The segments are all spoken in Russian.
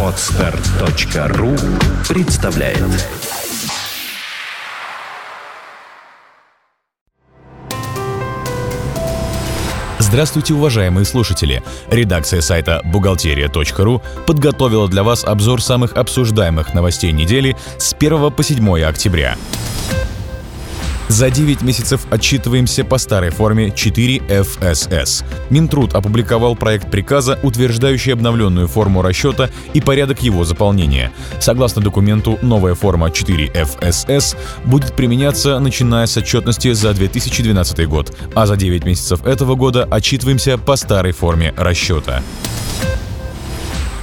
Отстар.ру представляет Здравствуйте, уважаемые слушатели! Редакция сайта «Бухгалтерия.ру» подготовила для вас обзор самых обсуждаемых новостей недели с 1 по 7 октября. За 9 месяцев отчитываемся по старой форме 4 FSS. Минтруд опубликовал проект приказа, утверждающий обновленную форму расчета и порядок его заполнения. Согласно документу, новая форма 4 FSS будет применяться начиная с отчетности за 2012 год, а за 9 месяцев этого года отчитываемся по старой форме расчета.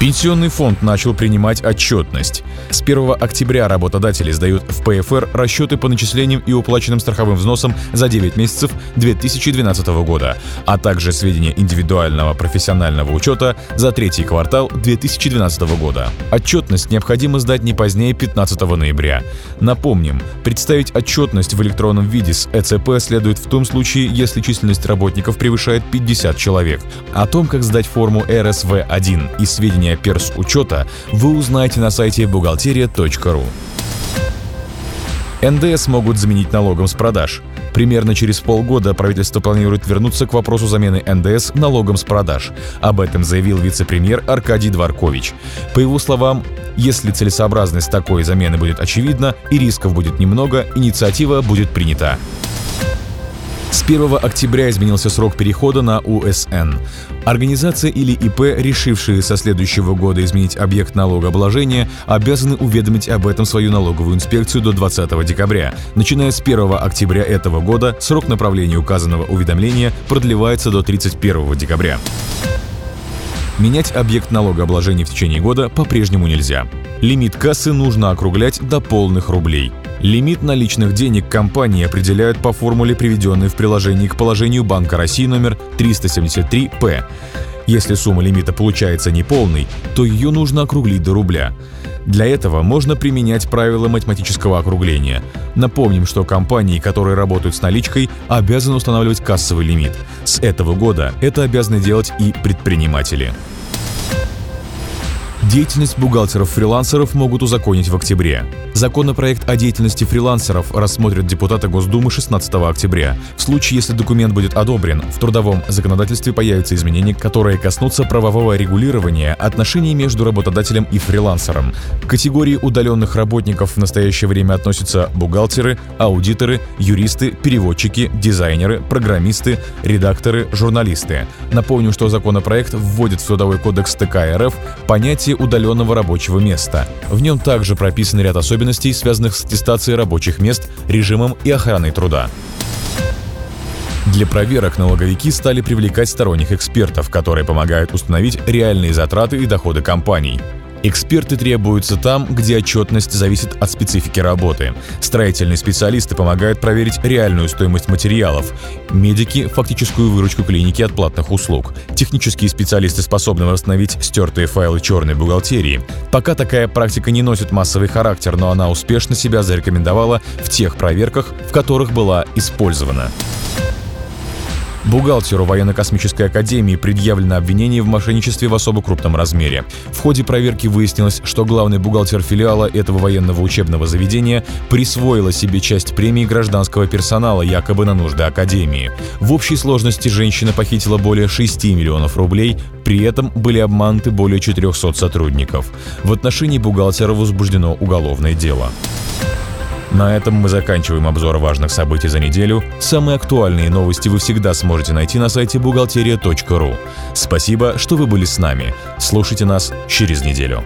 Пенсионный фонд начал принимать отчетность. С 1 октября работодатели сдают в ПФР расчеты по начислениям и уплаченным страховым взносам за 9 месяцев 2012 года, а также сведения индивидуального профессионального учета за третий квартал 2012 года. Отчетность необходимо сдать не позднее 15 ноября. Напомним, представить отчетность в электронном виде с ЭЦП следует в том случае, если численность работников превышает 50 человек. О том, как сдать форму РСВ-1 и сведения сведения перс учета вы узнаете на сайте бухгалтерия.ру. НДС могут заменить налогом с продаж. Примерно через полгода правительство планирует вернуться к вопросу замены НДС налогом с продаж. Об этом заявил вице-премьер Аркадий Дворкович. По его словам, если целесообразность такой замены будет очевидна и рисков будет немного, инициатива будет принята. С 1 октября изменился срок перехода на УСН. Организация или ИП, решившие со следующего года изменить объект налогообложения, обязаны уведомить об этом свою налоговую инспекцию до 20 декабря. Начиная с 1 октября этого года срок направления указанного уведомления продлевается до 31 декабря. Менять объект налогообложения в течение года по-прежнему нельзя. Лимит кассы нужно округлять до полных рублей. Лимит наличных денег компании определяют по формуле, приведенной в приложении к положению Банка России номер 373-П. Если сумма лимита получается неполной, то ее нужно округлить до рубля. Для этого можно применять правила математического округления. Напомним, что компании, которые работают с наличкой, обязаны устанавливать кассовый лимит. С этого года это обязаны делать и предприниматели. Деятельность бухгалтеров-фрилансеров могут узаконить в октябре. Законопроект о деятельности фрилансеров рассмотрят депутаты Госдумы 16 октября. В случае, если документ будет одобрен, в трудовом законодательстве появятся изменения, которые коснутся правового регулирования отношений между работодателем и фрилансером. К категории удаленных работников в настоящее время относятся бухгалтеры, аудиторы, юристы, переводчики, дизайнеры, программисты, редакторы, журналисты. Напомню, что законопроект вводит в Трудовой кодекс ТК РФ понятие удаленного рабочего места. В нем также прописан ряд особенностей, связанных с аттестацией рабочих мест, режимом и охраной труда. Для проверок налоговики стали привлекать сторонних экспертов, которые помогают установить реальные затраты и доходы компаний. Эксперты требуются там, где отчетность зависит от специфики работы. Строительные специалисты помогают проверить реальную стоимость материалов. Медики – фактическую выручку клиники от платных услуг. Технические специалисты способны восстановить стертые файлы черной бухгалтерии. Пока такая практика не носит массовый характер, но она успешно себя зарекомендовала в тех проверках, в которых была использована. Бухгалтеру военно-космической академии предъявлено обвинение в мошенничестве в особо крупном размере. В ходе проверки выяснилось, что главный бухгалтер филиала этого военного учебного заведения присвоила себе часть премии гражданского персонала якобы на нужды академии. В общей сложности женщина похитила более 6 миллионов рублей, при этом были обмануты более 400 сотрудников. В отношении бухгалтера возбуждено уголовное дело. На этом мы заканчиваем обзор важных событий за неделю. Самые актуальные новости вы всегда сможете найти на сайте бухгалтерия.ру. Спасибо, что вы были с нами. Слушайте нас через неделю.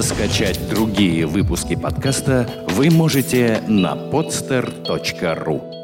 Скачать другие выпуски подкаста вы можете на podster.ru